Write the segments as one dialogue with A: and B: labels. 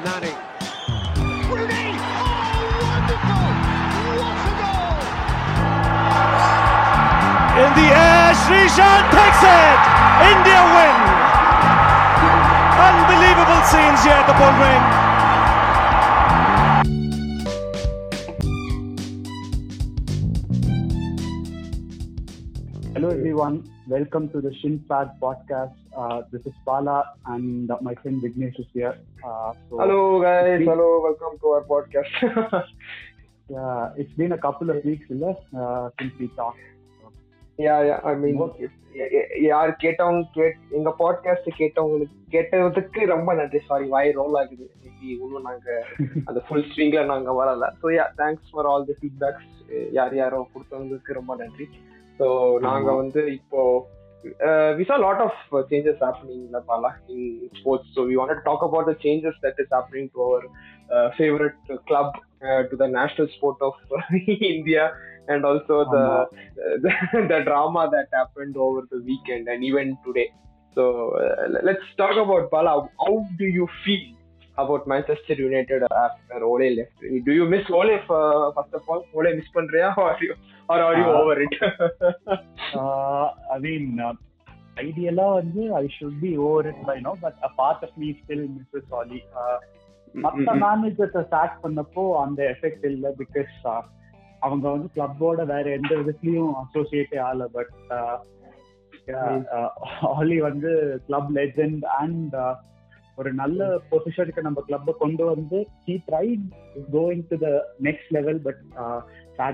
A: Nani.
B: Rooney! Oh, wonderful! What a goal!
C: In the air, Srishan takes it! India win! Unbelievable scenes here at the Bull
D: everyone, welcome to the Shin Pad podcast. Uh, this is Pala and uh, my friend Vignesh is here. Uh, so
E: Hello guys,
D: it's been-
E: hello, welcome to our podcast.
D: Yeah, it's been a couple of weeks uh, since we talked.
E: yeah, yeah, I mean,
D: What?
E: யார் கேட்டவங்க gate எங்க podcast கேட்டவங்களுக்கு கேட்டதுக்கு ரொம்ப நன்றி sorry வாய் role ஆகுது maybe இன்னும் நாங்க அந்த ஃபுல் ஸ்விங்ல நாங்க வரல so ya thanks for all the feedbacks யார் யாரோ கொடுத்தவங்களுக்கு ரொம்ப நன்றி ஸோ நாங்க
D: ஆமா.
E: வந்து இப்போ we saw lot of uh, changes happening in Pala in sports. So we wanted to talk about the changes that is happening to our uh, favorite club, uh, to the national sport of India, and also the, the the drama that happened over the weekend and even today. So uh, let's talk about Manchester United after Ole left? Do you miss Ole uh, first of all? Ole miss பண்றியா or are you or are you
D: Uh,
E: over it?
D: Uh, I mean, uh, ideally வந்து I should be over it by now, but a part of me still misses Oli. Uh, மத்த மேனேஜர்ஸை chalk பண்ணப்போ அந்த effect இல்ல because அவங்க வந்து கிளப்போட வேற எந்த விதத்துலயும் அசோசியேட்டே ஆகல பட் ஆலி வந்து கிளப் லெஜெண்ட் அண்ட் ஒரு நல்ல பொசிஷனுக்கு நம்ம கிளப்பை கொண்டு வந்து he tried going to the next level but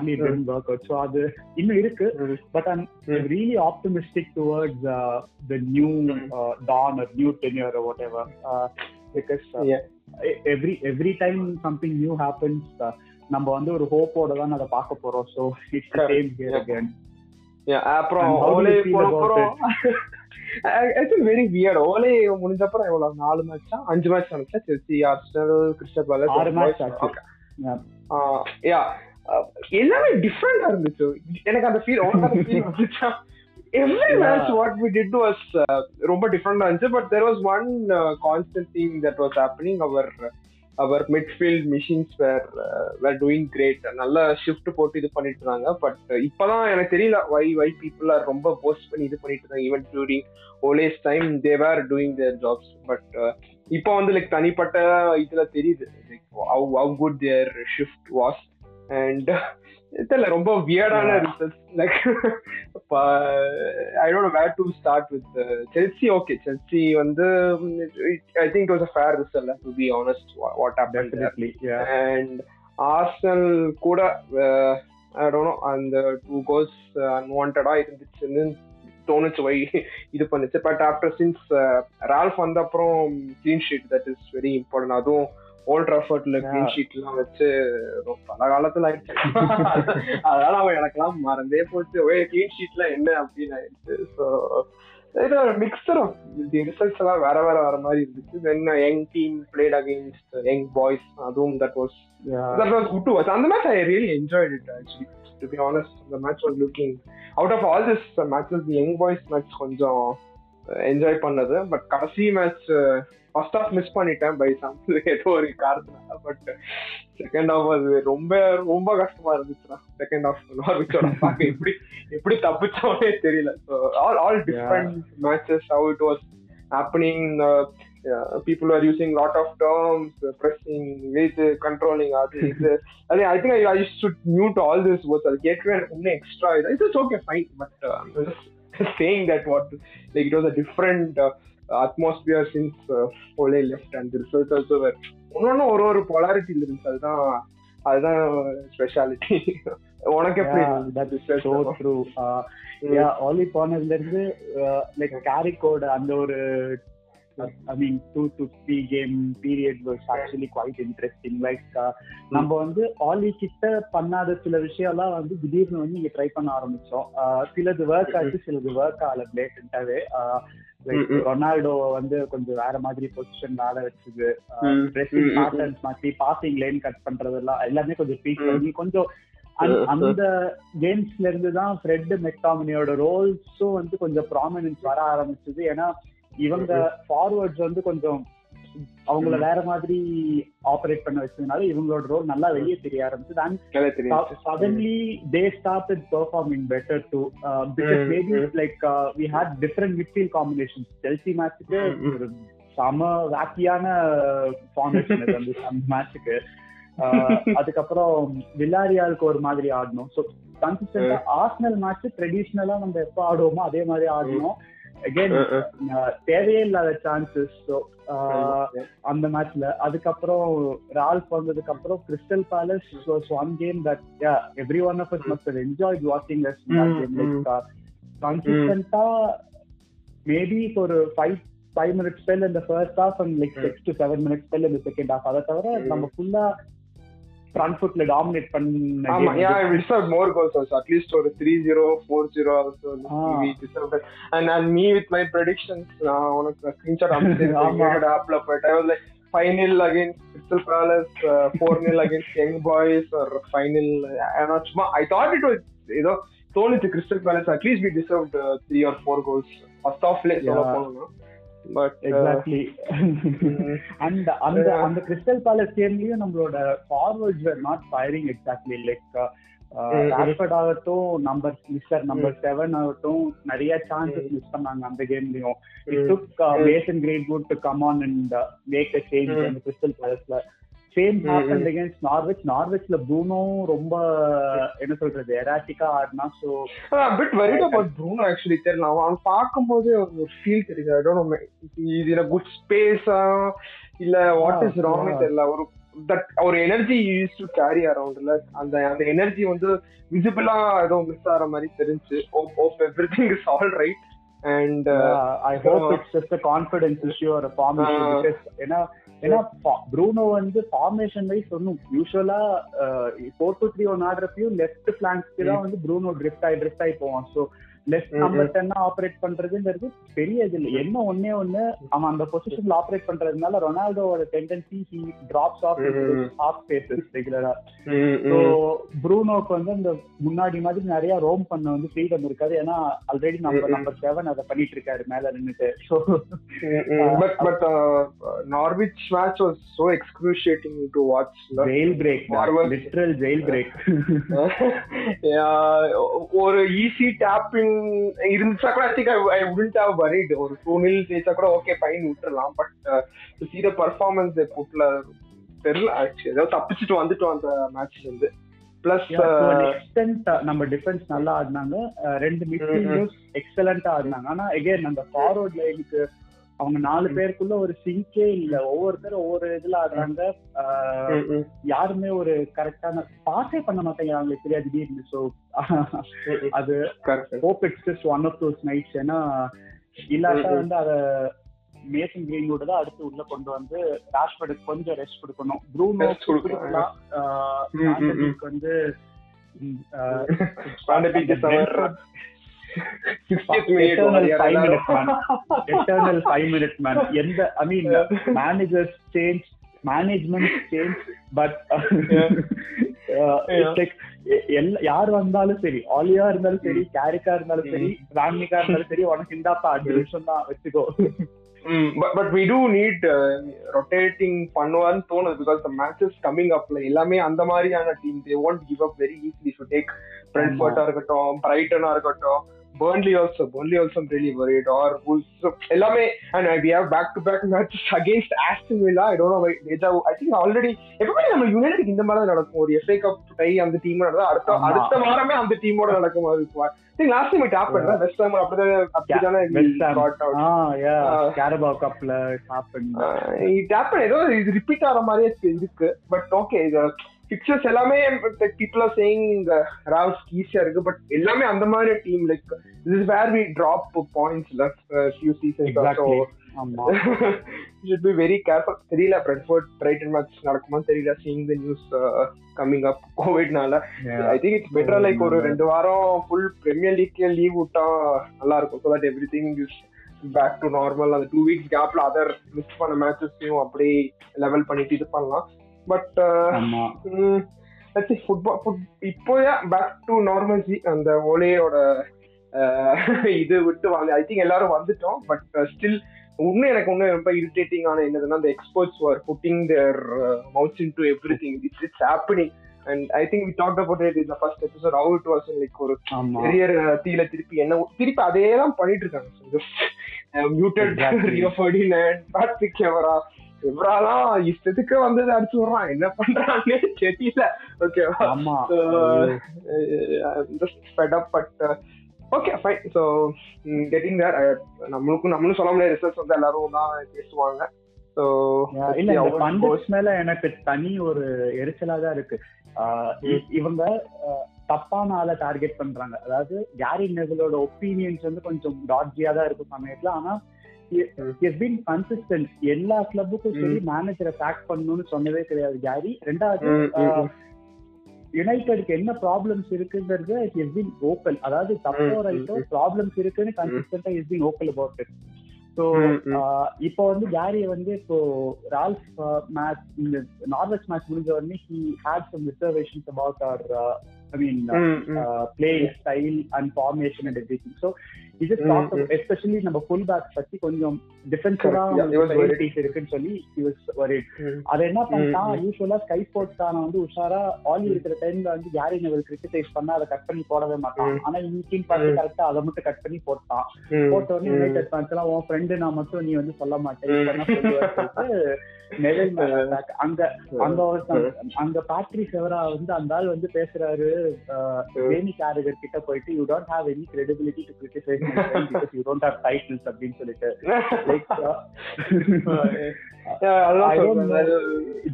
D: it didn't work out so அது இன்னும் இருக்கு but I'm
E: Mm.
D: really optimistic towards uh, the new
E: Mm.
D: uh, dawn or new tenure or whatever uh, because uh,
E: Yeah.
D: e- every every time something new happens uh, நம்ம வந்து ஒரு ஹோப்போட தான் அதை பார்க்க போறோம் so it's. Same here. Again
E: அப்புறம் very weird Olay முடிஞ்ச அப்புறம் எவ்வளவு? நாலு மேட்சா அஞ்சு மேட்ச் நினைச்சா செல்சி ஆர்சனல் கிறிஸ்டல் பேலஸ்
D: ஆறு. Yeah.
E: யா எல்லாமே டிஃப்ரெண்டா இருந்துச்சு. எனக்கு அந்த ஃபீல் உனக்கு அந்த ஃபீல் வந்துச்சா?
D: Every.
E: Match what we did was ரொம்ப டிஃப்ரெண்டா இருந்துச்சு. But there was one constant thing that was happening our our midfield machines were were doing great நல்ல ஷிஃப்ட் போட்டு இது பண்ணிட்டு இருந்தாங்க. பட் uh, இப்போதான் எனக்கு தெரியல வை வை பீப்புள் ஆர் ரொம்ப போஸ்ட் பண்ணி இது பண்ணிட்டு இருந்தாங்க even during Ole's time they were doing their jobs but இப்போ வந்து லைக் தனிப்பட்ட இதுல தெரியுது. Like how good their shift was and தெரியல ரொம்ப வியர்டான. Results like I don't where to start with Chelsea okay Chelsea வந்து I think was a fair result to be honest what
D: happen
E: and Arsenal கூட don't know அந்த two goals அன்வான்டா இருந்துச்சுன்னு தோணுச்சு why இது பண்ணுச்சு. பட் ஆஃப்டர் சின்ஸ் ரால்ஃப் வந்த அப்புறம் clean sheet that is very important அதுவும் ஓல்ட் ரஃபர்ட்ல க்ளீன்
D: Yeah.
E: ஷீட் எல்லாம் வச்சு ரொம்ப பல காலத்துல ஆயிடுச்சு. அதனால அவன் எனக்கெல்லாம் மறந்தே போச்சு. ஒரே க்ளீன் ஷீட்ல என்ன? அப்படின்னு ஆயிடுச்சு. ஸோ இது ஒரு மிக்சர் ஆஃப் தி ரிசல்ட்ஸ் எல்லாம் வேற வேற வர மாதிரி இருந்துச்சு. Then young team played against young boys அதுவும் that was watch. And the match I really enjoyed it actually. To be honest, the match was looking out of all this uh, matches, the young boys match கொஞ்சம் enjoy பண்ணது. But கடைசி match first half miss பண்ணிட்டேன் by some ஏதோ ஒரு காரணத்தினால. But second half அது ரொம்ப ரொம்ப கஷ்டமா இருந்துச்சுன்னா செகண்ட் ஹாஃப் நார்விச்சோட பார்க்க எப்படி எப்படி தப்பிச்சோனே தெரியல. So all all different matches how it was happening using lot of terms, uh, pressing, with uh, controlling, அது இது. I think I, I should mute all this words. அது கேட்கவே எனக்கு இன்னும் extra இது but uh, I'm just saying that what like it was a different uh, atmosphere since uh, Ole left and the results also were ஒன்னொன்னு ஒரு ஒரு polarity இருந்துச்சு அதுதான் அதுதான் ஸ்பெஷாலிட்டி உனக்கு எப்படி.
D: Uh,
E: Mm.
D: yeah, only போனதுல இருந்து லைக் கேரிக்கோட அந்த ஒரு I mean two to three game period was actually quite interesting like நம்ம வந்து ஆலி கிட்ட பண்ணாத சில விஷயம்லாம் வந்து திடீர்னு வந்து இங்க ட்ரை பண்ண ஆரம்பிச்சோம். Uh, சிலது ஒர்க் ஆச்சு சிலது ஒர்க் ஆகல பிளேட்டன்ட்டாவே
E: mm.
D: ரொனால்டோ வந்து கொஞ்சம் வேற மாதிரி பொசிஷன் ஆட வச்சது. ட்ரெஸ்ஸிங் பேட்டர்ன்ஸ் மாத்தி பாசிங் லைன் கட் பண்றதெல்லாம் எல்லாமே கொஞ்சம் ட்வீட்
E: Mm.
D: பண்ணி கொஞ்சம் அந்த கேம்ஸ்ல இருந்து தான் ஃப்ரெட் மெக்டாமினியோட ரோல்ஸும் வந்து கொஞ்சம் ப்ராமினன்ஸ் வர ஆரம்பிச்சது. ஏன்னா இவங்க ஃபார்வர்ட்ஸ் வந்து கொஞ்சம் அவங்கள வேற மாதிரி ஆபரேட் பண்ண வச்சதுனால இவங்களோட ரோல் நல்லா வெளியே தெரிய ஆரம்பிச்சது. அண்ட்
E: நல்லா தெரியும்
D: suddenly they started performing better too uh, because
E: Mm,
D: maybe
E: mm.
D: like uh, we had different midfield combinations. Chelsea மேட்ச்சுக்கு. ஒரு சம வாக்கியான ஃபார்மேஷன் அந்த அந்த மேட்ச்சுக்கு அதுக்கப்புறம் வில்லாரியாலுக்கு ஒரு மாதிரி ஆடணும். ஸோ கன்சிஸ்டன்டா ஆர்சனல் மேட்ச் ட்ரெடிஷ்னலா நம்ம எப்போ ஆடுவோமோ அதே மாதிரி ஆடணும். அகைன். தேவையே இல்லாத சான்சஸ் அந்த மேட்ச்ல அதுக்கப்புறம் ரால்ஃப் வந்ததுக்கு அப்புறம் Crystal Palace was one game that every one of us must enjoy வாட்சிங் அஸ் கன்சிஸ்டன்டா மேபி ஒரு ஃபைவ் ஃபைவ் மினிட்ஸ் ஸ்பெல் இந்த first half and
E: like.
D: Six to seven minutes spell இந்த செகண்ட் ஹாஃப் அதை தவிர. நம்ம ஃபுல்லா ஃப்ரண்ட் ஃபுட்ல டாமினேட் பண்ண
E: ஆமா யா more goals also at least ஒரு 3-0 4-0 also
D: Ah.
E: we deserved it. and and me with my predictions நான் உனக்கு
D: ஆமா.
E: அனுப்பிச்சிருக்கேன் ஆப்ல போயிட்டு I was like 5-0 against Crystal Palace uh, 4-0 against Young Boys or final I'm not சும்மா I thought it was ஏதோ தோணுச்சு Crystal Palace at least we deserved uh, three or four goals first ஆஃப்ல சொல்ல. போனோம் பட்
D: எக்ஸாக்ட்லி அண்ட் அந்த. அந்த Crystal Palace கேம்லயும் நம்மளோட forwards were not firing exactly
E: like.
D: Rashford ஆகட்டும் நம்பர் மிஸ்டர் நம்பர் செவன் ஆகட்டும் நிறைய சான்சஸ் மிஸ் பண்ணாங்க அந்த கேம்லயும்
E: it.
D: Took. Mason great good to come on and make a
E: change.
D: அந்த கிறிஸ்டல் பேலஸ்ல சேம் ஹேப்பன். அகேன்ஸ்ட் நார்வெச் நார்வெச்ல ப்ரூனோ ரொம்ப என்ன சொல்றது எராட்டிக்கா ஆடினா so
E: bit worried about Bruno actually தெரியல அவன் அவன் பார்க்கும்போது ஒரு ஃபீல் தெரியுது. ஐ டோன்ட் இது என்ன குட் ஸ்பேஸா இல்ல வாட் இஸ் ராங். தெரியல. ஒரு தட் ஒரு எனர்ஜி யூஸ் டு கேரி அரவுண்ட்ல அந்த அந்த எனர்ஜி வந்து விசிபிளா ஏதோ மிஸ் ஆகிற மாதிரி தெரிஞ்சு hope hope everything is all right
D: and I
E: hope
D: it's just confidence issue ஒரு ஃபார்ம் இஷ்யூ. பிகாஸ் ஏன்னா ஏன்னா ப்ரூனோ வந்து ஃபார்மேஷன் வைஸ் ஒன்றும் யூஸ்வலா ஃபோர் டூ த்ரீ ஒன் ஆடுறப்பையும் லெஃப்ட் பிளாங்ஸ்க்கு தான் வந்து ப்ரூனோ ட்ரிஃப்ட் ஆகி ட்ரிஃப்ட் ஆகி போவான் ஸோ லெஃப்ட் நம்பர் டென்னா ஆப்ரேட் பண்றதுங்கிறது பெரிய இது இல்லை. என்ன ஒன்னே ஒண்ணு அவன் அந்த பொசிஷன்ல ஆப்ரேட் பண்றதுனால ரொனால்டோவோட tendency he drops
E: off.
D: Off spaces ரெகுலரா ஸோ ப்ரூனோக்கு வந்து அந்த முன்னாடி மாதிரி நிறைய ரோம் பண்ண வந்து ஃப்ரீடம் இருக்காது. ஏன்னா ஆல்ரெடி நம்ம. நம்பர் செவன் அதை பண்ணிட்டு இருக்காரு மேல நின்னுட்டு.
E: So but but Norwich match was
D: so excruciating
E: to
D: watch jailbreak. Literal
E: jailbreak ஒரு ஈஸி டேப்பிங் இருந்துச்சா கூட I think I wouldn't have worried ஒரு டூ மில் ஜெயிச்சா கூட ஓகே ஃபைன் விட்டுறலாம். பட் சி த பர்ஃபார்மன்ஸ் புட்ல தெரியல ஆக்சுவலி ஏதோ தப்பிச்சுட்டு வந்துட்டோம் அந்த மேட்ச்ல இருந்து பிளஸ்
D: நம்ம டிஃபென்ஸ் நல்லா ஆடினாங்க. அஹ் ரெண்டு மிட்ஃபீல்டர்ஸ் எக்ஸலண்டா ஆடினாங்க. ஆனா எகைன் அந்த ஃபார்வர்ட் லைனுக்கு அவங்க நாலு பேருக்குள்ள ஒரு சிங்கே இல்ல. ஒவ்வொருத்தரும் ஒவ்வொரு இதுல ஆடுறாங்க. யாருமே ஒரு கரெக்டான பாஸே பண்ண மாட்டேங்கிறாங்க. சரியா திடீர்னு. ஸோ அது hope it's just one of those nights ஏன்னா இல்லாட்டா. வந்து அத மேசன் கிரீன்வுட் தான் அடுத்து உள்ள கொண்டு வந்து ராஷ்பர்டுக்கு கொஞ்சம் ரெஸ்ட் கொடுக்கணும். ப்ரூனோ
E: Rest கொடுக்கணும்.
D: கொடுக்கலாம் ஆஹ்
E: ம், ம், ம்.
D: மாண்டனிக்கு வந்து ம், ah
E: பாண்டபிக் is our 60th minute
D: Eternal
E: warrior
D: five
E: எல்லாரும்.
D: minutes man. Eternal five minutes man எந்த I mean managers change management change but யார் வந்தாலும் சரி ஆலியா இருந்தாலும் சரி கேரிக்கா இருந்தாலும் சரி ராமிகா இருந்தாலும் சரி உனக்கு இந்தாப்பா அஞ்சு நிமிஷம் தான் வச்சுக்கோ.
E: But we do need rotating பண்ணுவான்னு தோணுது பிகாஸ் த மேட்சஸ் கம்மிங் அப்ல எல்லாமே அந்த மாதிரியான team they won't give up very easily so take ஃப்ரெண்ட்ஃபர்ட்டா இருக்கட்டும் பிரைட்டனா இருக்கட்டும் Burnley also, Burnley also I'm really worried. Or Wolves, so, எல்லாமே and we have back to back matches against Aston Villa. I don't know why. deja. I think already எப்பவுமே நம்ம United இந்த மாதிரி தான் நடக்கும் ஒரு எஃப்ஏ கப் டை அந்த team நடந்தா அடுத்த. அடுத்த வாரமே அந்த டீமோட நடக்கும் அது think last time it happen West Ham அப்படிதான் அப்படிதானே
D: West Ham.
E: got out.
D: ஆ யா
E: Ah.
D: கேரபா கப்ல ஹாப்பன்
E: இட் ஹேப்பன் ஏதோ இது ரிப்பீட் ஆகிற மாதிரியே இருக்கு பட் ஓகே இது பிக்சர்ஸ் எல்லாமே பீப்புள் ஆர் சேயிங் ராவ்ஸ் ஈஸியா இருக்கு பட் எல்லாமே அந்த மாதிரி team like this is where we drop points few
D: seasons ஆமா.
E: ஷுட் பி வெரி கேர்ஃபுல் தெரியல பிரெட்ஃபோர்ட் பிரைட்டன் மேட்ச் நடக்குமான்னு தெரியல seeing the news coming up கோவிட்னால I think it's better like ஒரு ரெண்டு வாரம் ஃபுல் பிரீமியர் லீக்கே லீவ் விட்டா நல்லா இருக்கும் so that everything is back to normal அந்த டூ வீக்ஸ் கேப்ல அதர் மிஸ் பண்ண மேட்சஸையும் அப்படியே லெவல் பண்ணிட்டு இது பண்ணலாம். பட் ஃபுட்பால் இப்போயா பேக் டு நார்மல்சி அந்த ஓலேயோட இது விட்டு வாங்க ஐ திங்க் எல்லாரும் வந்துட்டோம் பட் ஸ்டில் இன்னும் எனக்கு இன்னும் ரொம்ப இரிட்டேட்டிங் ஆன என்னதுன்னா அந்த experts are putting their mouths in to everything it's it's happening and I think we talk about it in first episode how it was like ஒரு
D: ஆமா.
E: கரியர் தீல திருப்பி என்ன திருப்பி அதே தான் பண்ணிட்டு இருக்காங்க. மியூட்டட். ரியோ பேட்ரிக் எவரா எவராலாம் இஷ்டத்துக்கு வந்தது அடிச்சு விடுறான். என்ன பண்றான்னு தெரியல. ஓகேவா okay fine so getting there நம்மளுக்கும் நம்மளும் சொல்ல முடியாது ரிசல்ட்ஸ் வந்து எல்லாரும் தான் பேசுவாங்க. ஸோ
D: இல்ல பண்டஸ் மேல எனக்கு தனி ஒரு எரிச்சலா தான் இருக்கு. இவங்க தப்பான ஆளை டார்கெட் பண்றாங்க. அதாவது கேரி நெவலோட ஒப்பீனியன்ஸ் வந்து கொஞ்சம் டாட்ஜியா தான் இருக்கும் சமயத்துல. ஆனா கன்சிஸ்டன்ட் எல்லா கிளப்புக்கும் சரி மேனேஜரை பேக் பண்ணணும்னு சொன்னதே கிடையாது கேரி ரெண்டாவது யுனைடெட்க்கு என்ன ப்ராப்ளம்ஸ் இருக்குன்றது இஸ் பீன் ஓப்பன் அதாவது தப்போ ரைட்டோ. ப்ராப்ளம்ஸ் இருக்குன்னு கன்சிஸ்டன்டா is been open about
E: it so.
D: இப்போ வந்து கேரிய வந்து இப்போ ரால்ஃப் மேட்ச் இந்த நார்வெஸ் மேட்ச் முடிஞ்ச உடனே he had some reservations about our I mean playing style and formation and so இது
E: ம், ம்.
D: எஸ்பெஷலி நம்ம ஃபுல் பேக் பத்தி கொஞ்சம் டிஃபென்சிவா
E: worried.
D: இருக்குன்னு சொல்லி he was worried. அதை என்ன பண்ணிட்டான்? யூஸ்வலா ஸ்கை ஸ்போர்ட்ஸ் கான வந்து உஷாரா ஆலி இருக்கிற டைம்ல வந்து கேரி நெவல் கிரிட்டிசைஸ் பண்ணா அதை கட் பண்ணி போடவே மாட்டான்.
E: ம்.
D: ஆனா இன்னைக்கு பார்த்து. கரெக்டா அதை மட்டும் கட் பண்ணி போட்டான். போட்ட உடனே யுனைடெட் ஃபேன்ஸ் எல்லாம் உன் ஃப்ரெண்டு நான் மட்டும் நீ வந்து சொல்ல மாட்டேன். நெவல். அங்க அங்க அங்க பேட்ரி செவரா வந்து அந்த ஆள் வந்து பேசுறாரு. வேணி கேரகர் கிட்ட போயிட்டு you don't have any credibility to criticise because you don't have titles அப்படின்னு சொல்லிட்டு like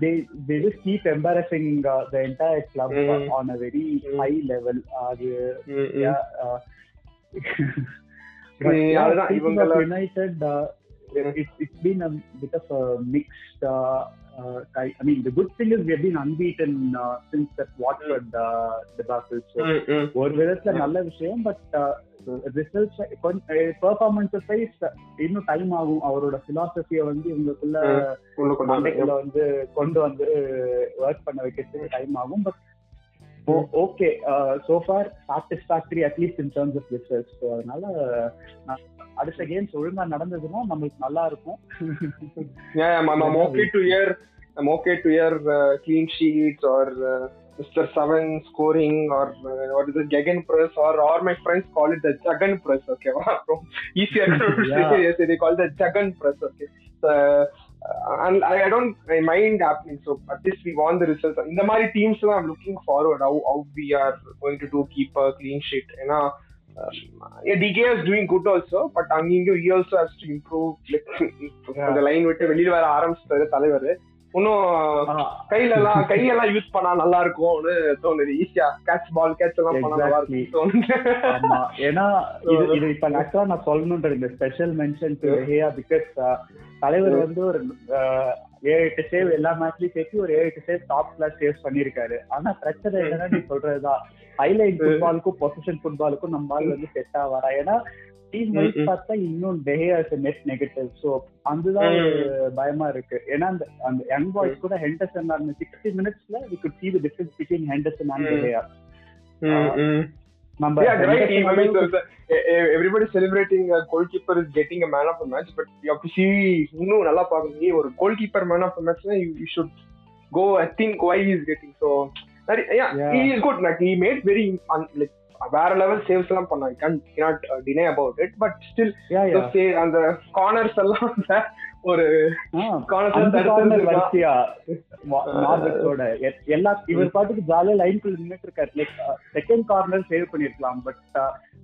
D: they they just keep embarrassing uh, the entire club
E: Mm.
D: on a very
E: Mm.
D: high level.
E: ம், ம்.
D: yeah, uh,
E: நீ அதுதான்
D: speaking of United, uh,
E: Mm.
D: it's it's been a bit of a mixed. Uh, uh, I, I mean, the good thing is we have been unbeaten uh, since that Watford uh, debacle. So
E: ம், ம்.
D: ஒரு விதத்துல
E: Mm.
D: நல்ல விஷயம் but results performance wise இன்னும் time ஆகும் அவரோட பிலாசபிய வந்து இவங்களுக்குள்ள
E: வந்து.
D: கொண்டு வந்து ஒர்க் பண்ண வைக்கிறதுக்கு டைம் ஆகும் but okay so far satisfactory at least in terms of results so அதனால நான் அடுத்த கேம்ஸ் ஒழுங்கா நடந்ததுன்னா நம்மளுக்கு நல்லா இருக்கும்
E: Yeah, yeah, I'm, I'm okay to hear. I'm okay to hear uh, clean sheets or uh, Mr. Seven scoring or uh, what is it, Gegen press or or my friends call it the Jagan press. Okay, wow, easier to
D: Yeah.
E: say. Yes, they call it the Jagan press. Okay, so, uh, and I, I don't I mind happening. So at least we won the results. DK is doing good also, but அங்கேயும் has to improve. Like, அந்த line விட்டு வெளியில வர ஆரம்பிச்சிட்டாரு தலைவர். இன்னும் கையில எல்லாம் கையெல்லாம் யூஸ் பண்ணா நல்லா இருக்கும்னு தோணுது. ஈஸியா கேட்ச் பால் கேட்ச் எல்லாம் பண்ணா நல்லா
D: Exactly.
E: இருக்கும் தோணுது.
D: ஆமா. ஏன்னா இது இது இப்ப ஆக்சுவலா நான் சொல்லணுன்ற இந்த ஸ்பெஷல் மென்ஷன் டு ஹேயா பிகாஸ் தலைவர் வந்து ஒரு ஏழு எட்டு சேவ் எல்லா மேட்ச்லயும் சேர்த்து ஒரு ஏழு எட்டு சேவ் டாப் கிளாஸ் சேவ் பண்ணிருக்காரு ஆனா பிரச்சனை என்னன்னா நீ சொல்றதுதான் ஹைலைட் ஃபுட்பாலுக்கும் பொசிஷன் ஃபுட்பாலுக்கும் நம்ம ஆள் வந்து செட் ஆவாரா? ஏன்னா டீம் வைஸ். பார்த்தா இன்னும் டெஹே நெட் நெகட்டிவ் ஸோ அதுதான் பயமா இருக்கு. ஏன்னா அந்த அந்த யங் பாய்ஸ் கூட ஹெண்டர்சன் அந்த சிக்ஸ்டி மினிட்ஸ்ல we could see the difference between
E: Henderson
D: and.
E: De Gea
D: நம்ம
E: Yeah, right. E- e- everybody celebrating a goalkeeper is getting a man of the match, but you have to see இன்னும் நல்லா பார்க்கணும் நீ ஒரு goalkeeper man of the match you, you should go and think why he is getting so that- yeah,
D: Yeah.
E: he is good like he made very un, like வேற level saves எல்லாம் பண்ணான் I can not deny about
D: it but
E: still அந்த corners எல்லாம் ஒரு
D: எல்லா இவர் பாட்டுக்கு ஜாலியா லைன்குள்ள நின்னுட்டு இருக்காரு. லைக் செகண்ட் கார்னர் சேவ் பண்ணிருக்கலாம் பட்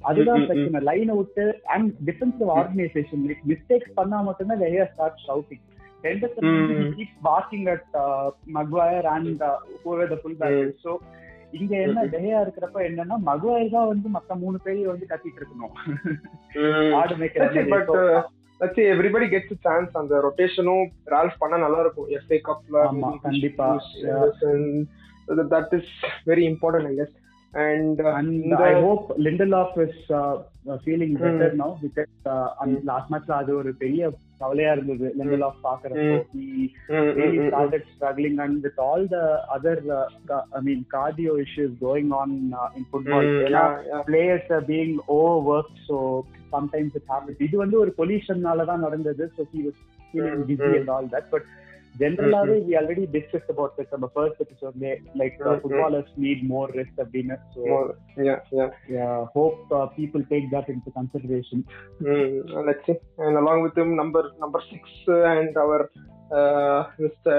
D: அதுதான் பிரச்சனை லைனை விட்டு and defensive organisation like mistakes பண்ணா மட்டும்தான் வெரியா
E: start
D: shouting barking at Maguire and back
E: ம்.
D: is. So இங்க என்ன டெஹியா இருக்கிறப்ப என்னன்னா மகுவாயர் தான் வந்து மத்த மூணு பேரையும் வந்து கத்திட்டு இருக்கணும். ஆடு மேய்க்கிற
E: Uh, let's say everybody gets a chance அந்த ரொட்டேஷனும் ரால்ஃப் பண்ணா நல்லா இருக்கும் எஃப்ஏ கப்ல
D: கண்டிப்பா.
E: That is very important I guess and
D: And I hope Lindelof is uh, uh, feeling better now because uh, அந்த last matchல அது ஒரு பெரிய கவலையா இருந்தது லெவல் ஆஃப் பாக்குறப்போ
E: ம்.
D: he
E: ம், ம்,
D: really
E: ம், ம்.
D: started struggling and with all the other uh, ca- I mean cardio issues going on uh, in football
E: ம்,
D: ஏன்னா players are being overworked so sometimes it happens இது வந்து ஒரு பொல்யூஷன்னால தான் நடந்தது so he was feeling
E: ம்,
D: dizzy
E: ம்.
D: and all that but ஜென்ரலாவே we already discussed about this நம்ம first episode like uh,
E: ம், ம்.
D: footballers need more rest அப்படின்னு so
E: More, yeah, yeah.
D: yeah, hope uh, people take that into consideration
E: Mm, let's see. And along with him, number number six uh, and our uh, Mr.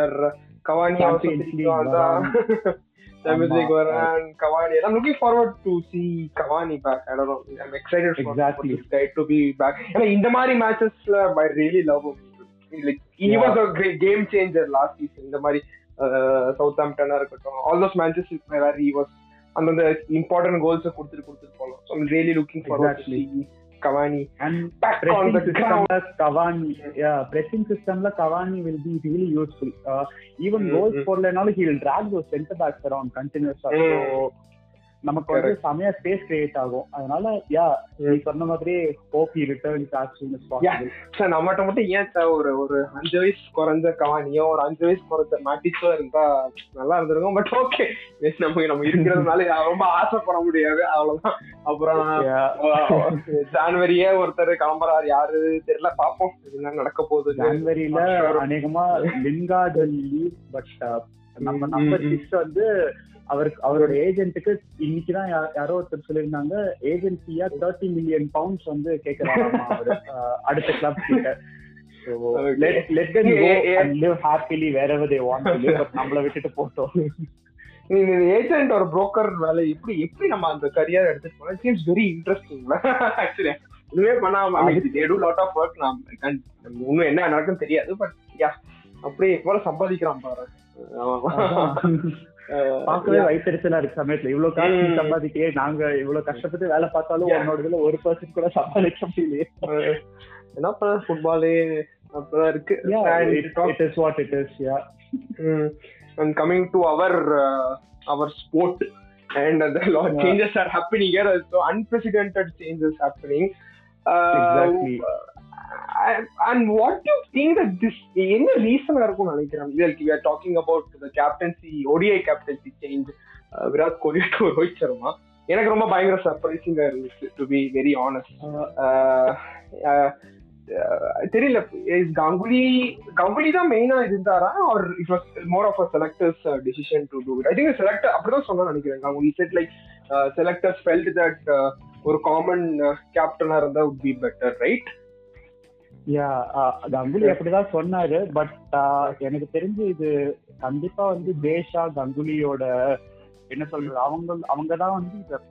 E: Cavani also
D: Champions
E: sitting
D: League
E: on the Champions
D: ஆமா.
E: League Varane, Cavani. I'm looking forward to see Cavani back. I don't know. I'm excited for,
D: Exactly.
E: for this guy to be back. And in the Mari matches, uh, I really love him.
D: Yeah.
E: was a great game changer last season. இந்த மாதிரி சவுத் இருக்கட்டும் all those matches he was அந்தந்த important goals கொடுத்துட்டு கொடுத்துட்டு போகலாம் so really looking
D: pressing systemல Cavani will be really useful uh, even
E: Mm,
D: goals
E: mm.
D: போடலனாலும் drag those center backs around continuously
E: Mm.
D: so நமக்கு வந்து. செமையா ஸ்பேஸ் கிரியேட் ஆகும். அதனால யா நீ சொன்ன மாதிரி hope returns as soon as possible.
E: Sir நம்மகிட்ட மட்டும் ஏன் சார் ஒரு ஒரு அஞ்சு வயசு குறைஞ்ச கவானியோ ஒரு அஞ்சு வயசு குறைஞ்ச மேட்டிஸோ இருந்தா நல்லா இருந்திருக்கும். பட் ஓகே நம்ம நம்ம இருக்கிறதுனால ரொம்ப ஆசைப்பட முடியாது. அவ்வளவுதான். அப்புறம் ஜான்வரியே ஒருத்தர் கிளம்புறாரு. யாரு? தெரியல. பாப்போம் என்ன நடக்க போகுது
D: ஜான்வரியில அநேகமா லின்கார்ட் லீவ் பட் நம்ம
E: ம்,
D: நம்பர்
E: ம், ம்.
D: சிக்ஸ் வந்து அவருக்கு அவரோட ஏஜென்ட்டுக்கு இன்னைக்குதான் யா- யாரோ ஒருத்தர் சொல்லியிருந்தாங்க ஏஜென்சியா தேர்ட்டி மில்லியன் பவுண்ட்ஸ் வந்து அஹ், அடுத்த கிளப் கிட்ட. நம்மள விட்டுட்டு போட்டோம்.
E: ஏஜென்ட் ஒரு புரோக்கர் வேலை எப்படி எப்படி நம்ம அந்த கரியர் எடுத்துட்டு போனோம் சீம்ஸ் வெரி இன்ட்ரெஸ்டிங் ஆக்சுவலி ஒண்ணுமே பண்ணாம டு லாட் ஆஃப் ஒர்க் நான் இன்னும் என்ன நடக்குன்னு தெரியாது பட் யா அப்படியே எவ்வளவு சம்பாதிக்கிறான் பாரு.
D: பார்க்கவே
E: yeah.
D: வயிற்றுச்சலா இருக்கு சமயத்துல இவ்வளவு காசு நீ
E: ம்.
D: சம்பாதிக்கே நாங்க இவ்வளவு கஷ்டப்பட்டு வேலை பார்த்தாலும். உன்னோட இதுல ஒரு பர்சன்ட் கூட சம்பாதிக்க முடியலையே
E: என்ன பண்ண ஃபுட்பாலே அப்படிதான் இருக்கு
D: Yeah,
E: And
D: it,
E: talk-
D: it is what it is, yeah.
E: Mm. And coming to our uh, our sport, and uh, a lot Uh, what do you think that this என்ன ரீசனா இருக்கும்னு நினைக்கிறேன்? We are talking about the captaincy ODI captaincy change uh, Virat Kohli to Rohit Sharma. எனக்கு ரொம்ப பயங்கர சர்ப்ரைசிங்கா இருந்துச்சு to be very honest
D: Uh,
E: தெரியல கங்குலி கங்குலி தான் மெயினா இருந்தாரா? Or it was more of a selectors decision to do I think selector அப்படிதான் சொன்னா நினைக்கிறேன் Ganguly said like selectors felt that ஒரு காமன் கேப்டனா இருந்தா would be better right
D: yeah, uh, Ganguly அப்படிதான் சொன்னாரு பட் எனக்கு தெரிஞ்சு இது கண்டிப்பா வந்து தேஷா கங்குலியோட என்ன சொல்றது அவங்க அவங்க தான் வந்து இத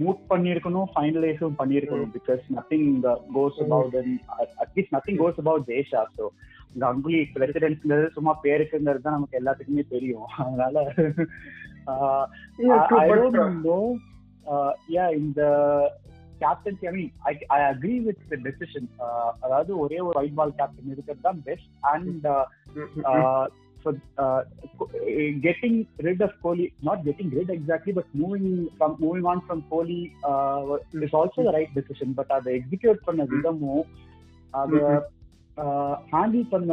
D: மூட் பண்ணிருக்கணும் ஃபைனலைஸும் பண்ணிருக்கணும் because nothing goes about at least nothing goes about தேஷா. So Ganguly பிரசிடென்ட்ங்கிறது சும்மா பேருக்குங்கிறது தான் நமக்கு எல்லாத்துக்குமே தெரியும். அதனால uh, I, I don't know. Uh, mean, I, I agree with the decision. Uh, அதாவது ஒரே ஒரு ஒயிட் பால் கேப்டன் இருக்கிறது தான் best and uh, uh, rid of Kohli, not getting rid exactly, but moving from moving on from Kohli uh, is also the right decision. But அதை execute பண்ண விதமும் அதை handle பண்ண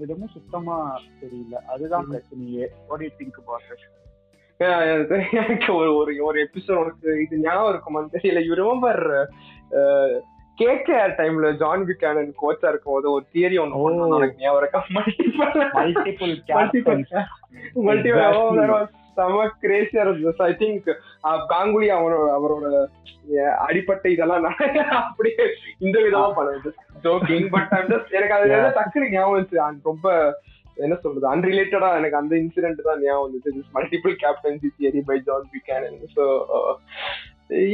D: விதமும் சுத்தமா தெரியல அதுதான் பிரச்சனையே வாட் யூ திங்க் அபவுட்
E: எனக்கு ஒரு ஒரு ஒரு எபிசோட் உனக்கு இது ஞாபகம் இருக்குமான்னு தெரியல. யூ ரிமெம்பர் கேகேஆர் டைம்ல ஜான் பிகானன் கோச்சா இருக்கும் போது ஒரு தியரி ஒன்று. பண்ணாங்க எனக்கு ஞாபகம் இருக்கா?
D: Multiple
E: multiple
D: multiple.
E: செம கிரேசியா இருந்துச்சு ஐ திங்க் காங்குலி அவரோட அவரோட அடிப்பட்ட இதெல்லாம் நான் அப்படியே இந்த விதமா பண்ணுது ஜோக்கிங் பட் எனக்கு அது. டக்குனு ஞாபகம் and ரொம்ப என்ன சொல்றது அன்ரிலேட்டடா எனக்கு அந்த இன்சிடென்ட் தான் ஞாபகம் வந்துச்சு. Multiple captaincy theory by John Buchanan so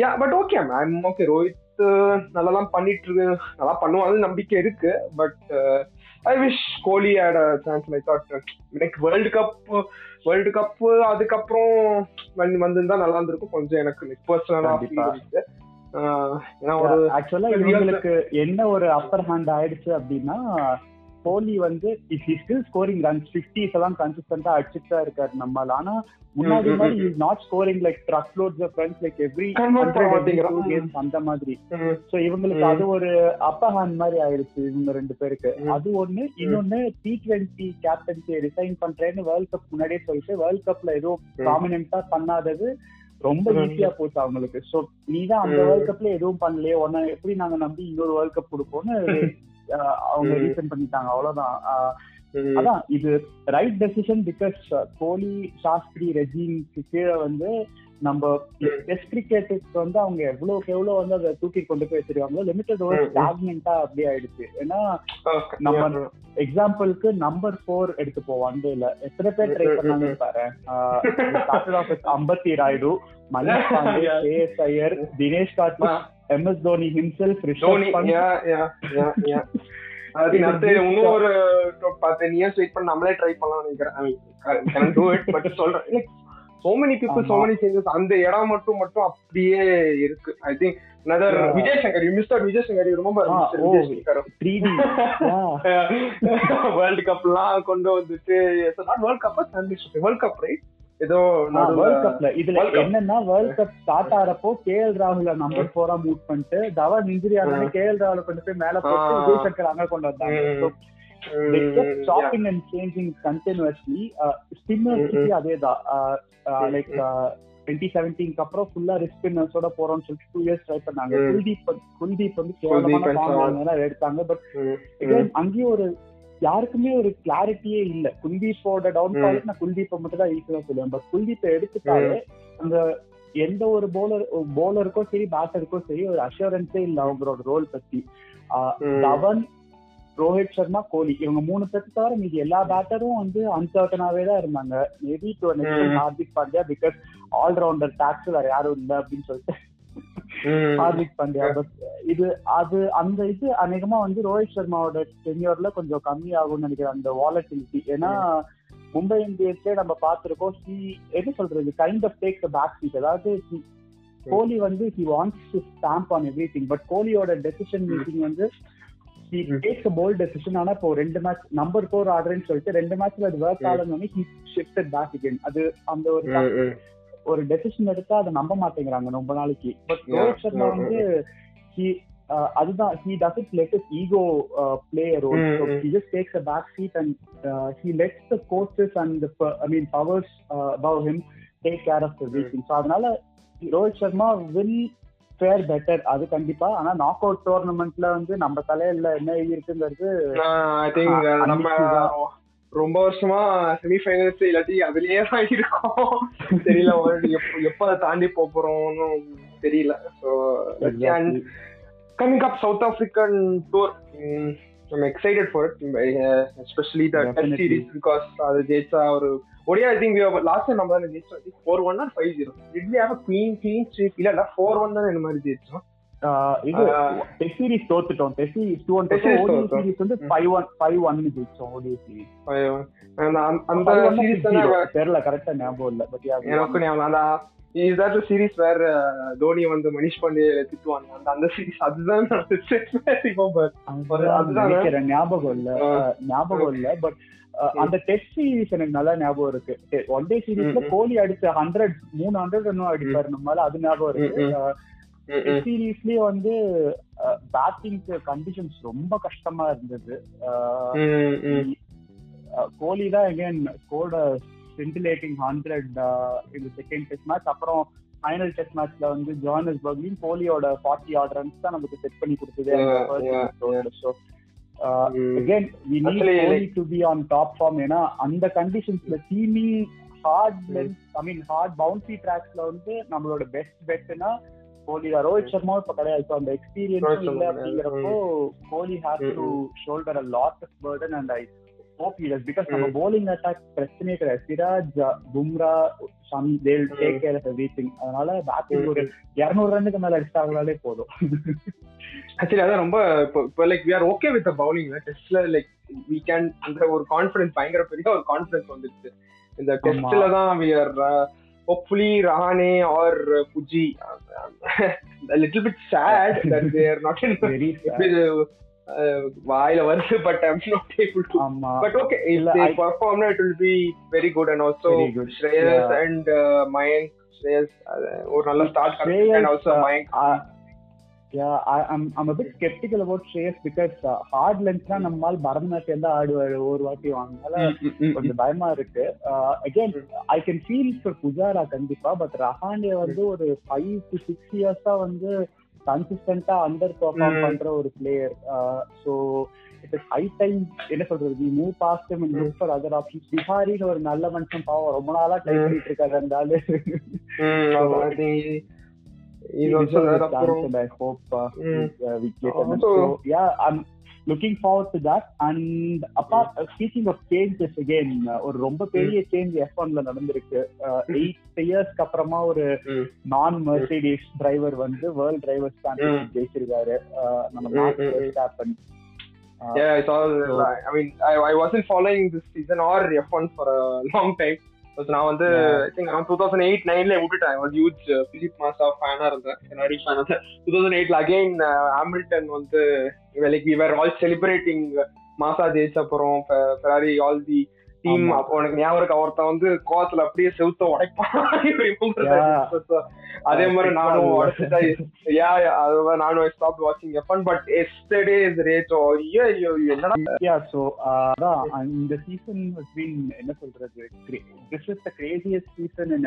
E: yeah but okay ma'am okay Rohit நல்லா பண்ணிட்டு இருக்கு நல்லா பண்ணுவாங்க நம்பிக்கை இருக்கு. But I wish Kohli had chance I thought like World Cup World Cup அதுக்கப்புறம் வந்து வந்திருந்தா நல்லா இருந்திருக்கும். கொஞ்சம் எனக்கு பர்சனலா
D: கண்டிப்பா.
E: ஏன்னா ஒரு
D: ஆக்சுவலா. இவங்களுக்கு என்ன ஒரு அப்பர் ஹேண்ட் ஆயிடுச்சு அப்படின்னா கோலி வந்து is he still scoring runs fifties எல்லாம் கன்சிஸ்டன்டா அடிச்சுட்டு தான் இருக்காரு நம்மால ஆனா முன்னாடி மாதிரி is not scoring like truckloads of
E: runs like every.
D: Games அந்த மாதிரி சோ இவங்களுக்கு. அது ஒரு அப்பர் ஹேண்ட் மாதிரி ஆயிடுச்சு இவங்க ரெண்டு பேருக்கு. அது ஒண்ணு இன்னொன்னு டி டுவெண்ட்டி கேப்டன்சி ரிசைன் பண்றேன்னு வேர்ல்ட் கப் முன்னாடியே சொல்லிட்டு வேர்ல்ட் கப்ல
E: ம்.
D: ப்ராமினென்ட்டா பண்ணாதது ரொம்ப. ஈஸியா போச்சு அவங்களுக்கு சோ நீ தான் அந்த. வேர்ல்ட் கப்ல எதுவும் பண்ணலையே உன்னை எப்படி நாங்க நம்பி இன்னொரு வேர்ல்ட் கப் கொடுப்போம்னு அவங்க. ரீசன் பண்ணிட்டாங்க அவ்வளவுதான். அதான் இது right decision because Kohli Shastri ரெஜிம்க்கு கீழே வந்து நம்ம டெஸ்ட் கிரிக்கெட்டுக்கு வந்து அவங்க எவ்வளவுக்கு எவ்வளவு வந்து அதை தூக்கி கொண்டு போய் வச்சிருக்காங்களோ லிமிடெட் ஓவர். ஸ்டாக்மெண்டா அப்படியே ஆயிடுச்சு ஏன்னா. நம்ம-. எக்ஸாம்பிளுக்கு நம்பர் ஃபோர் எடுத்துப்போம் ஒன் டேல எத்தனை பேர் ட்ரை
E: ம், ம்,
D: பண்ணாங்க
E: ம்.
D: பாரு Ambati Rayudu Pandey
E: Yeah.
D: K S Iyer Dinesh Karthik M S Dhoni
E: himself
D: Dhoni Rishabh
E: yeah, yeah, yeah. அது அடுத்து இன்னும் ஒரு டென் இயர்ஸ் வெயிட் பண்ணி நம்மளே ட்ரை பண்ணலாம் நினைக்கிறேன். கேன் டூ இட் பட் சொல்றேன். Like so many people
D: so.
E: Many changes அந்த இடம் மட்டும் மட்டும் அப்படியே இருக்கு. I think another
D: Yeah.
E: Vijay you mister Vijay you ரொம்ப
D: Ah, oh.
E: வேர்ல்ட் கப்லாம் கொண்டு வந்துட்டு world cup championship world cup right ஏதோ
D: வேர்ல்ட் கப்ல இதுல. என்னன்னா வேர்ல்ட் கப் ஸ்டார்ட் ஆறப்போ கே எல் ராகுல நம்பர் போரா மூவ் பண்ணிட்டு தவன் இன்ஜுரி ஆனாலே கே எல் ராகுல கொண்டு போய் மேல போட்டு. விஜய் சங்கர் அங்க கொண்டு வந்தாங்க. spinners
E: Mm, mm.
D: அதேதான் uh, uh,
E: Mm,
D: like twenty செவன்டீன்க்கு அப்புறம் ஃபுல்லா ரிஸ்க் ஸ்பின்னர்ஸோட போறோம்னு சொல்லிட்டு டூ இயர்ஸ் ட்ரை பண்ணாங்க. குல்தீப் குல்தீப் வந்து கேவலமான எடுத்தாங்க. பட் அங்கேயும் ஒரு யாருக்குமே ஒரு கிளாரிட்டியே இல்ல குல்தீப்போட டவுன். ஃபாலுக்கு நான் குல்தீப்பை மட்டும் தான் ஈஸியா சொல்லுவேன் பட் குல்தீப்பை எடுத்துட்டாலே அந்த எந்த ஒரு போலர் போலருக்கோ சரி பேட்டருக்கோ சரி ஒரு அஷூரன்ஸே இல்ல அவங்களோட ரோல் பத்தி. தவன் ரோஹித் சர்மா கோலி இவங்க மூணு பேருக்கு தவிர மீதி எல்லா பேட்டரும் வந்து அன்சர்டனாவே தான் இருந்தாங்க maybe
E: two.
D: Hardik Pandya because allrounder tax வேற யாரும் இல்ல அப்படின்னு சொல்லிட்டு. ஹார்திக் பாண்டியா. பட் இது அது அந்த இது அநேகமா வந்து ரோஹித் சர்மாவோட டென்யூர்ல கொஞ்சம் கம்மி ஆகும்னு நினைக்கிறேன் அந்த வாலட்டிலிட்டி ஏன்னா மும்பை இந்தியன்ஸ்ல நம்ம பார்த்திருக்கோம் ஹி என்ன சொல்றது kind of take back seat அதாவது கோலி வந்து he wants to stamp on everything but கோலியோட decision making வந்து he
E: Mm.
D: Takes bold decision ஆனா இப்போ ரெண்டு மேட்ச் நம்பர் ஃபோர் ஆடுறேன்னு சொல்லிட்டு ரெண்டு மேட்ச்ல அது ஒர்க்
E: Mm.
D: ஆகலன்னு ஹி ஷிஃப்டட் பேக் அகைன் அது அந்த ஒரு
E: ம், ம்.
D: ஒரு டெசிஷன் எடுத்தா அதை நம்ப மாட்டேங்கிறாங்க ரொம்ப நாளைக்கு பட் ரோஹித் சர்மா வந்து uh, அதுதான் uh, a role
E: Mm,
D: so
E: mm.
D: he just takes a back seat and uh, he lets the coaches and the per- I mean powers uh, above him take care of everything so அதனால Rohit Sharma will fare better அது கண்டிப்பா ஆனா knock out டோர்னமெண்ட்ல வந்து நம்ம தலையில என்ன எழுதி இருக்குங்கிறது
E: ரொம்ப வருஷமா செமிஃபைனல்ஸ் இல்லாட்டி அதுலயே தான் இருக்கோம் தெரியல எப்ப எப்ப அதை தாண்டி போறோம்னு தெரியல. So and coming up South African tour I'm excited for it, uh, especially the test
D: Definitely.
E: series because அது ஜெயிச்சா ஒரு ஒடியா ஐ திங்க் லாஸ்ட் டைம் நம்ம தானே ஜெயிச்சோம். Four one or five zero we have clean clean street இல்ல இல்ல four one தான் இந்த மாதிரி ஜெயிச்சோம்.
D: இது. Test series தோத்துட்டோம். Test series two one
E: Test series
D: ODI
E: தோத்தோம்.
D: Series வந்து ஃபைவ் ஒன் ஃபைவ் ஒன் ஜெயிச்சோம் ஓடி சீரிஸ்
E: அந்த சீரீஸ்
D: தெரியல கரெக்டா ஞாபகம் இல்ல பட்
E: எனக்கு ஞாபகம் அந்த is that series where Dhoni வந்து மனிஷ் பாண்டே திட்டுவாங்க. அந்த அந்த சீரிஸ் அதுதான்
D: நினைக்கிறேன் ஞாபகம் இல்ல. ஞாபகம் இல்ல பட் அந்த டெஸ்ட் சீரிஸ் எனக்கு நல்லா ஞாபகம் இருக்கு. One day சீரிஸ்ல. கோலி அடிச்ச ஹண்ட்ரட் மூணு ஹண்ட்ரட் இன்னும் அடிப்பாரு நம்மளால அது ஞாபகம் இருக்கு. சீரீஸ்லயே வந்து பேட்டிங்க்கு கண்டிஷன்ஸ் ரொம்ப கஷ்டமா இருந்தது. கோலி தான் அகைன் ஸ்கோர்ட் சென்டிலேட்டிங் ஹண்ட்ரட் இந்த செகண்ட் டெஸ்ட் மேட்ச் அப்புறம் ஃபைனல் டெஸ்ட் மேட்ச்ல வந்து ஜோஹனஸ்பர்க்லயும் கோலியோட ஃபார்ட்டி ஆட் ரன்ஸ் தான் நமக்கு செட் பண்ணி கொடுத்தது.
E: Yeah, yeah,
D: so again we need
E: Actually,
D: Kohli to be on top form ஏன்னா அந்த கண்டிஷன்ஸ்ல டீமி hard length I mean hard bouncy ட்ராக்ஸ்ல வந்து நம்மளோட பெஸ்ட் பெட்னா கோலி தான். ரோஹித் சர்மா இப்ப கிடையாது. So, அந்த எக்ஸ்பீரியன்ஸ் இல்ல. அப்படிங்கிறப்போ கோலி
E: ம்,
D: to shoulder a lot of burden and I hope he does. Because நம்ம bowling அட்டாக் பிரச்சனையே கிடையாது. Siraj Bumrah Shami
E: they'll.
D: Take care of everything அதனால பேட்டிங். ஒரு 200 ரன்னுக்கு மேல அடிச்சாங்களாலே போதும்.
E: ஆக்சுவலி அதான் ரொம்ப இப்போ இப்போ like we are okay with பவுலிங்ல டெஸ்ட்ல லைக் வி கேன் அந்த ஒரு கான்ஃபிடன்ஸ் பயங்கர பெரிய ஒரு கான்ஃபிடன்ஸ் வந்துருச்சு இந்த டெஸ்ட்ல தான் we are hopefully Rahane or Puji little bit sad that they are not in
D: very
E: எப்படி இது வாயில வருது but I'm not able to
D: ஆமா
E: பட் ஓகே இஃப்
D: இல்ல,
E: they
D: I-
E: perform it will be very good and also
D: Very good.
E: Shreyas
D: Yeah.
E: And Mayank Shreyas ஒரு நல்ல start
D: Shreyas,
E: and also
D: uh,
E: Mayank
D: uh, yeah, I, I'm I'm a bit skeptical about Shreyas because uh, hard தான் நம்மால் பரதநாட்டியம் தான் ஆடுவாரு ஒரு வாட்டி வாங்கினால கொஞ்சம் பயமா இருக்கு. Again I can feel for Pujara கண்டிப்பா பட் ரஹானே வந்து ஒரு ஃபைவ் டு சிக்ஸ் இயர்ஸா வந்து கன்சிஸ்டன்டா அண்டர் பெர்ஃபார்ம். பண்ற ஒரு player so it is high time என்ன சொல்றது we move past and look for other options பிஹாரின்னு ஒரு நல்ல மனுஷன் பாவம் ரொம்ப நாளா ட்ரை. பண்ணிட்டு இருக்காரு அந்த ஆளு.
E: இது
D: He
E: also
D: deserves a
E: அப்புறம்
D: chance and I hope uh,
E: Mm.
D: uh, we get him.
E: Also-
D: So yeah, I'm looking forward to that. And apart uh, speaking of changes again, uh, ஒரு ரொம்ப பெரிய change F ஒன்ல நடந்திருக்கு eight இயர்ஸ்க்கு அப்புறமா ஒரு
E: Mm.
D: நான் மெர்சிடிஸ் டிரைவர் வந்து வேர்ல்ட் டிரைவர்ஸ் சாம்பியன்ஷிப் ஜெயிச்சிருக்காரு Uh, நம்ம
E: Mm,
D: Max
E: mm, mm.
D: Verstappen
E: Yeah, I saw.
D: So-
E: I mean, I, I wasn't following this season or F1 for a long time. நான் வந்து. I think around two thousand eight நைன்ல விட்டுட்டேன் was huge Felipe Massa ஃபேனா இருந்தேன் Ferrari fan இருந்தேன் two thousand எயிட்ல again Hamilton வந்து like we all celebrating Massa ஜெயிச்ச அப்புறம் ஃபெராரி ஆல் தி டீம். அப்போ எனக்கு ஞாபகம் இருக்கு? ஒருத்தன் வந்து கோவத்துல அப்படியே செவுத்த உடைப்பான். அதே மாதிரி நானும். உடைச்சிட்டா யா அது மாதிரி நானும் ஸ்டாப் வாட்சிங் F N but yesterday is race ஐயோ ஐயோ என்னடா?
D: So uh, அதான் இந்த season has been என்ன சொல்றது cra- this is the craziest season in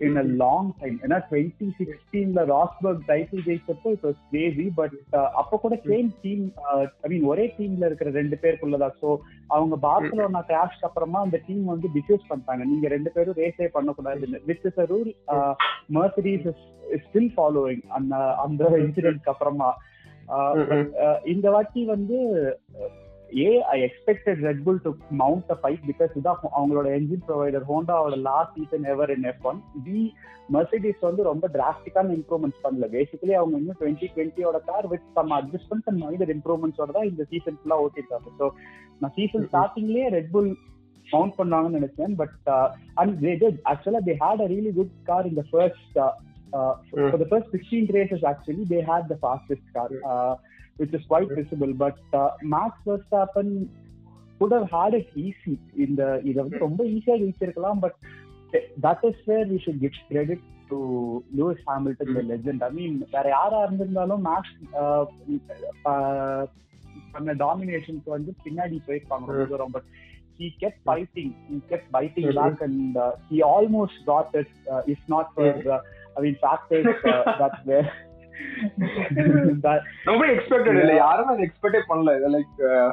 D: F1 in a long time. ஏன்னா 2016ல ராஸ்பர்க் டைட்டில் ஜெயிச்சப்போ it was crazy but uh, அப்ப கூட சேம் டீம் ஐ மீன் ஒரே டீம்ல இருக்கிற ரெண்டு பேருக்குள்ளதா. ஸோ அவங்க பார்சலோனா கிராஷ்க்கு அப்புறமா அந்த டீம் வந்து டிஃப்யூஸ் பண்ணிட்டாங்க. நீங்க ரெண்டு பேரும் ரேஸே பண்ணக்கூடாதுன்னு. Which is a rule Mercedes is still following அந்த அந்த இன்சிடென்ட்க்கு அப்புறமா. Uh, uh, இந்த வாட்டி வந்து ஏ I expected Red Bull to mount a fight because இதான் அவங்களோட engine provider ஹோண்டாவோட last season ever in F one B Mercedes வந்து ரொம்ப டிராஸ்டிக்கான இம்ப்ரூவ்மெண்ட்ஸ் பண்ணல. பேசிக்கலி அவங்க இன்னும் twenty டுவெண்ட்டியோட car with some adjustments and minor இம்ப்ரூவ்மெண்ட்ஸோட தான் இந்த சீசன் ஃபுல்லாக ஓட்டிருக்காங்க. ஸோ நான் சீசன் ஸ்டார்டிங்லேயே ரெட் புல் மவுண்ட் பண்ணாங்கன்னு நினைச்சேன். பட் அண்ட் தே டிட் ஆக்சுவலா they had a really good car in the
E: first
D: for the first 16 races actually they had the fastest car. Uh, which is quite visible but uh, max verstappen could have had it easy in the இதை வந்து ரொம்ப ஈஸியா ஜெயிச்சிருக்கலாம் but that is where we should give credit to Lewis Hamilton the legend I mean வேற யாரா இருந்திருந்தாலும் maths பண்ண டாமினேஷனுக்கு வந்து பின்னாடி போயிருப்பாங்க ரொம்ப தூரம் but he kept fighting he kept biting
E: Mhm.
D: back and uh, he almost got it uh, if not for uh, I mean factors uh, that's where
E: nobody expected இல்ல. யாருமே அதை எக்ஸ்பெக்டே பண்ணல. இது லைக்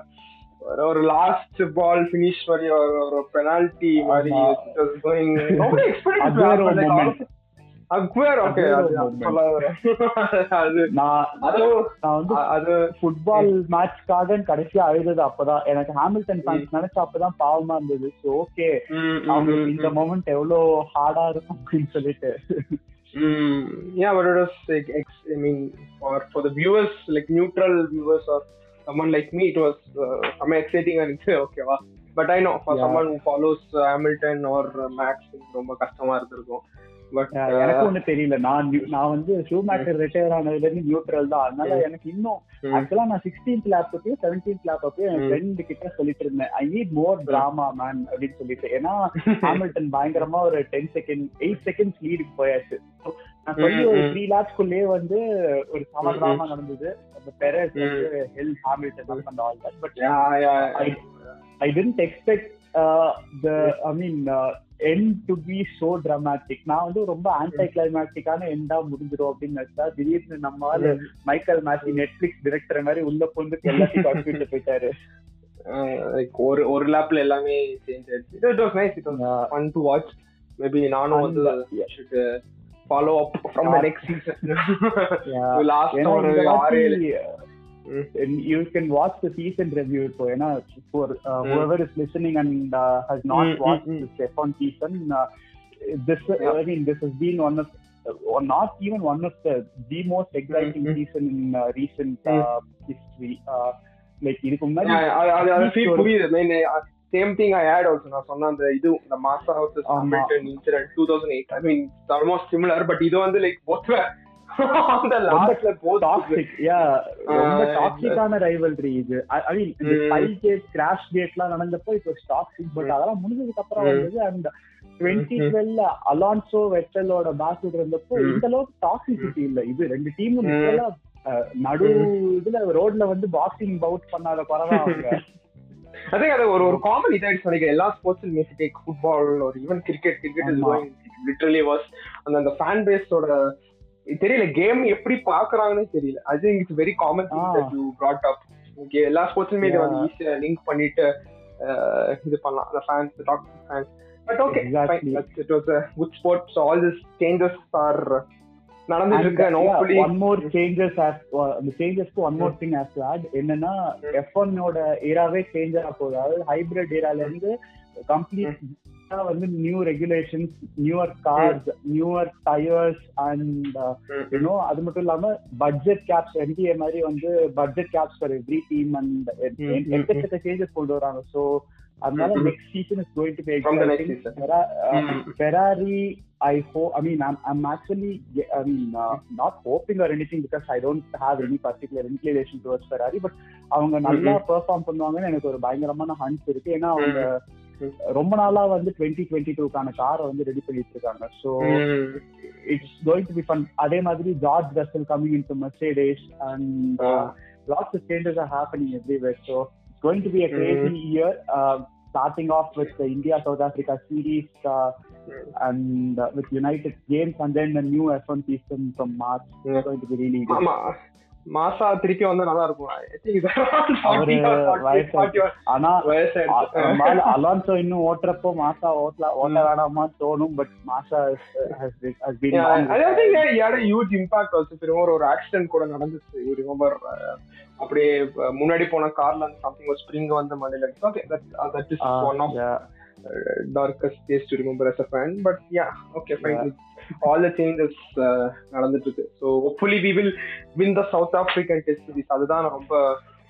E: ஒரு லாஸ்ட் பால் ஃபினிஷ் மாதிரி ஒரு penalty மாதிரி
D: Aguero
E: அது
D: ஃபுட்பால் மேட்ச்க்காக கடைசியா அழுதது அப்பதான். எனக்கு ஹாமில்டன் ஃபேன்ஸ் நினைச்சா அப்பதான் பாவமா இருந்தது. ஓகே இந்த. மொமெண்ட் எவ்வளவு ஹார்டா இருக்கும் அப்படின்னு சொல்லிட்டு.
E: Mm, yeah, but it was like, I mean, for for the viewers, like neutral viewers or someone like me, it was uh, some exciting and okay, wow. But I know for
D: Yeah.
E: someone who follows uh, Hamilton or uh, Max, it's ரொம்ப கஷ்டமா இருந்திருக்கும் but
D: எனக்கு ஒண்ணு தெரியல. நான் நான் வந்து Schumacher retire ஆனதுல இருந்து நியூட்ரல் தான். அதனால எனக்கு இன்னும் ஆக்சுவலா நான் சிக்ஸ்டீன்த் லேப் அப்பயும் செவன்டீன்த் லேப் அப்பயும் என். ஃப்ரெண்ட் கிட்ட சொல்லிட்டு இருந்தேன். I need more drama man அப்படின்னு சொல்லிட்டு. ஏன்னா ஹாமில்டன் பயங்கரமா ஒரு டென் செகண்ட் எயிட் செகண்ட்ஸ் லீடுக்கு போயாச்சு. நான் சொல்லி ஒரு. த்ரீ லேப்ஸ்குள்ளேயே வந்து ஒரு சம டிராமா நடந்தது. அந்த பெரஸ். வந்து held Hamilton and all that but
E: yeah, yeah,
D: I I didn't expect end to be so dramatic. நான் வந்து ரொம்ப ஆன்டி கிளைமேட்டிக்கான எண்டா முடிஞ்சிடும் அப்படின்னு நினைச்சா திடீர்னு நம்ம மைக்கேல் மேத்தி நெட்ஃபிளிக்ஸ் டிரெக்டர் மாதிரி உள்ள பொண்ணு எல்லாத்தையும் கம்ப்யூட்டர் போயிட்டாரு
E: like ஒரு ஒரு லேப்ல எல்லாமே சேஞ்ச் ஆயிடுச்சு it was nice it was
D: Yeah.
E: Fun to watch maybe நானும் வந்து. Should follow
D: up
E: from the.
D: Next
E: season.
D: Last
E: ஒரு ஆறு ஏழு
D: வாட்டி you can watch the season review இப்போ ஏன்னா for uh, whoever is listening and uh, has not
E: Mm, mm,
D: watched
E: mm.
D: this F1 season uh, this
E: Yeah.
D: I mean this has been one of or not even one of the the most exciting
E: Mm, mm.
D: season in uh, recent
E: Mm.
D: uh, history uh, like இதுக்கு முன்னாடி
E: Yeah, அது அது அது feel
D: ஒரு-
E: புரியுது main same thing I add also நான் சொன்ன அந்த இது இந்த மாசா வர்சஸ்
D: ஆமா.
E: Hamilton incident two thousand eight I mean almost similar but இது வந்து லைக் போத்
D: Rivalry இது. I
E: mean.
D: Spy case crash கேட்லாம் நடந்தப்போ இப்போ டாக்ஸிக் பட் அதெல்லாம் முடிஞ்சதுக்கு அப்புறம். வந்தது அந்த டுவெண்ட்டி. டுவெல்ல அலான்சோ வெட்டலோட பேக் இருந்தப்போ. இந்த அளவுக்கு டாக்ஸிசிட்டி இல்ல. இது ரெண்டு டீமும் நடு இதுல ரோட்ல வந்து பாக்ஸிங் பவுட் பண்ணாத
E: think அது ஒரு ஒரு காமன் இதாயிடுச்சு நினைக்கிறேன். எல்லா ஸ்போர்ட்ஸ் மேசி டேக் ஃபுட்பால் ஒரு even
D: cricket
E: cricket literally was அந்த அந்த ஃபேன் பேஸோட தெரியல கேம் எப்படி பாக்குறாங்கன்னு தெரியல. I think it's very
D: common
E: thing you brought up. Okay எல்லா ஸ்போர்ட்ஸுமே இதை வந்து. ஈஸியா லிங்க் பண்ணிட்டு இது பண்ணலாம். அந்த fans talk fans but
D: okay.
E: It was a good sport so all this changes are நடந்துட்டு இருக்கு. Hopefully
D: one more changes as அந்த சேஞ்சஸ்க்கு one more thing as to add என்னன்னா எஃப் ஒன்னோட ஏராவே சேஞ்ச் ஆக போகுது. அதாவது ஹைபிரிட் ஏரால இருந்து கம்ப்ளீட் வந்து new regulations newer cars newer tyres and you know அது மட்டும் இல்லாம பட்ஜெட் கேப்ஸ் என்டிஏ மாதிரி வந்து budget caps for every
E: team and
D: எக்கச்சக்க சேஞ்சஸ் கொண்டு வராங்க ஸோ அதனால. Next
E: season is going to be.
D: Ferrari, I hope. I mean, I'm I'm actually. I mean, uh, not hoping or anything because I don't have any particular inclination towards Ferrari. But அவங்க நல்லா perform பண்ணுவாங்கன்னு எனக்கு ஒரு பயங்கரமான ஹன்ஸ் இருக்கு ஏன்னா அவங்க. ரொம்ப நாளா வந்து டுவெண்ட்டி டுவெண்ட்டி டூக்கான காரை வந்து ரெடி பண்ணிட்டு இருக்காங்க so it's going to be fun அதே மாதிரி George Russell coming in to Mercedes and
E: Ah.
D: of changes are happening everywhere. So it's going to be a crazy year. Uh, starting off with the India South Africa series uh, and uh, with United games, and then the new F1 season from March.
E: Yeah.
D: It's going to be really good.
E: மாசா திருப்பி வந்தா நல்லா இருக்கும் I think it's
D: அவரு
E: 40 or 40,
D: வயசாச்சு.
E: 41
D: ஆனா. Alonso இன்னும் ஓட்டுறப்போ மாசா ஓட்டல ஓட்ட வேணாமா தோணும் பட் மாசா
E: impact also. இப்போ remember ஒரு ஆக்சிடென்ட் கூட நடந்துச்சு யூ ரிமெம்பர் அப்படியே uh, முன்னாடி போன கார்ல சம்திங் ஒரு ஸ்ப்ரிங் வந்து மண்டையில darkest days to remember as a fan but yeah okay
D: fine.
E: All the changes நடந்துட்டு இருக்கு so hopefully we will win the South African test series அதுதான் நான் ரொம்ப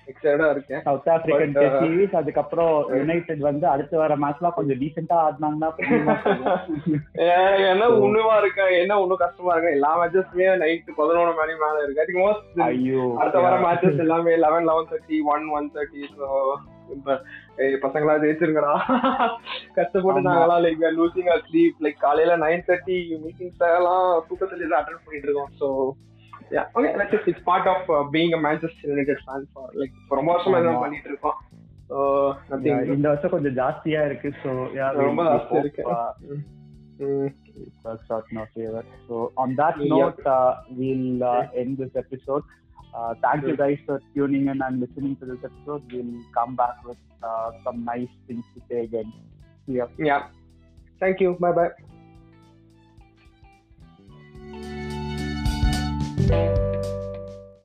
E: எக்ஸைட்டடா இருக்கேன்.
D: சவுத் ஆப்பிரிக்கன் டெஸ்ட் சீரிஸ் அதுக்கப்புறம் யுனைடெட் வந்து அடுத்து வர மேட்ச்லாம் கொஞ்சம் டீசெண்டா ஆடினாங்கன்னா
E: என்ன ஒண்ணுவா இருக்கா என்ன ஒண்ணும் கஷ்டமா இருக்கா எல்லா மேட்சஸ்மே நைட் பதினொன்று மணி மேல இருக்கு. ஐ திங்க் மோஸ்ட்
D: ஐயோ
E: அடுத்த வர மேட்சஸ் எல்லாமே eleven eleven thirty one one thirty so ஏய், பசங்களா ஜெயிச்சிருங்கடா கஷ்டப்பட்டு
D: ஆமா.
E: நாங்களாம் like losing or sleep like காலையில நைன் தேர்ட்டி மீட்டிங்ஸ் எல்லாம் தூக்கத்துல இருந்து அட்டன் பண்ணிட்டு இருக்கோம் so okay let's it's part of being a Manchester United fan for like ரொம்ப வருஷமா இதான்
D: ஆமா.
E: பண்ணிட்டு இருக்கோம்
D: இந்த வருஷம் கொஞ்சம் ஜாஸ்தியா இருக்கு ஸோ
E: ரொம்ப ஜாஸ்தியா இருக்கு.
D: works out in our favor. So on that note, uh, we'll uh, end this episode. Uh, thank sure. you guys for tuning in and listening to this episode. We'll come back with uh, some nice things to say again. Yeah.
E: Yeah. Thank you. Bye bye.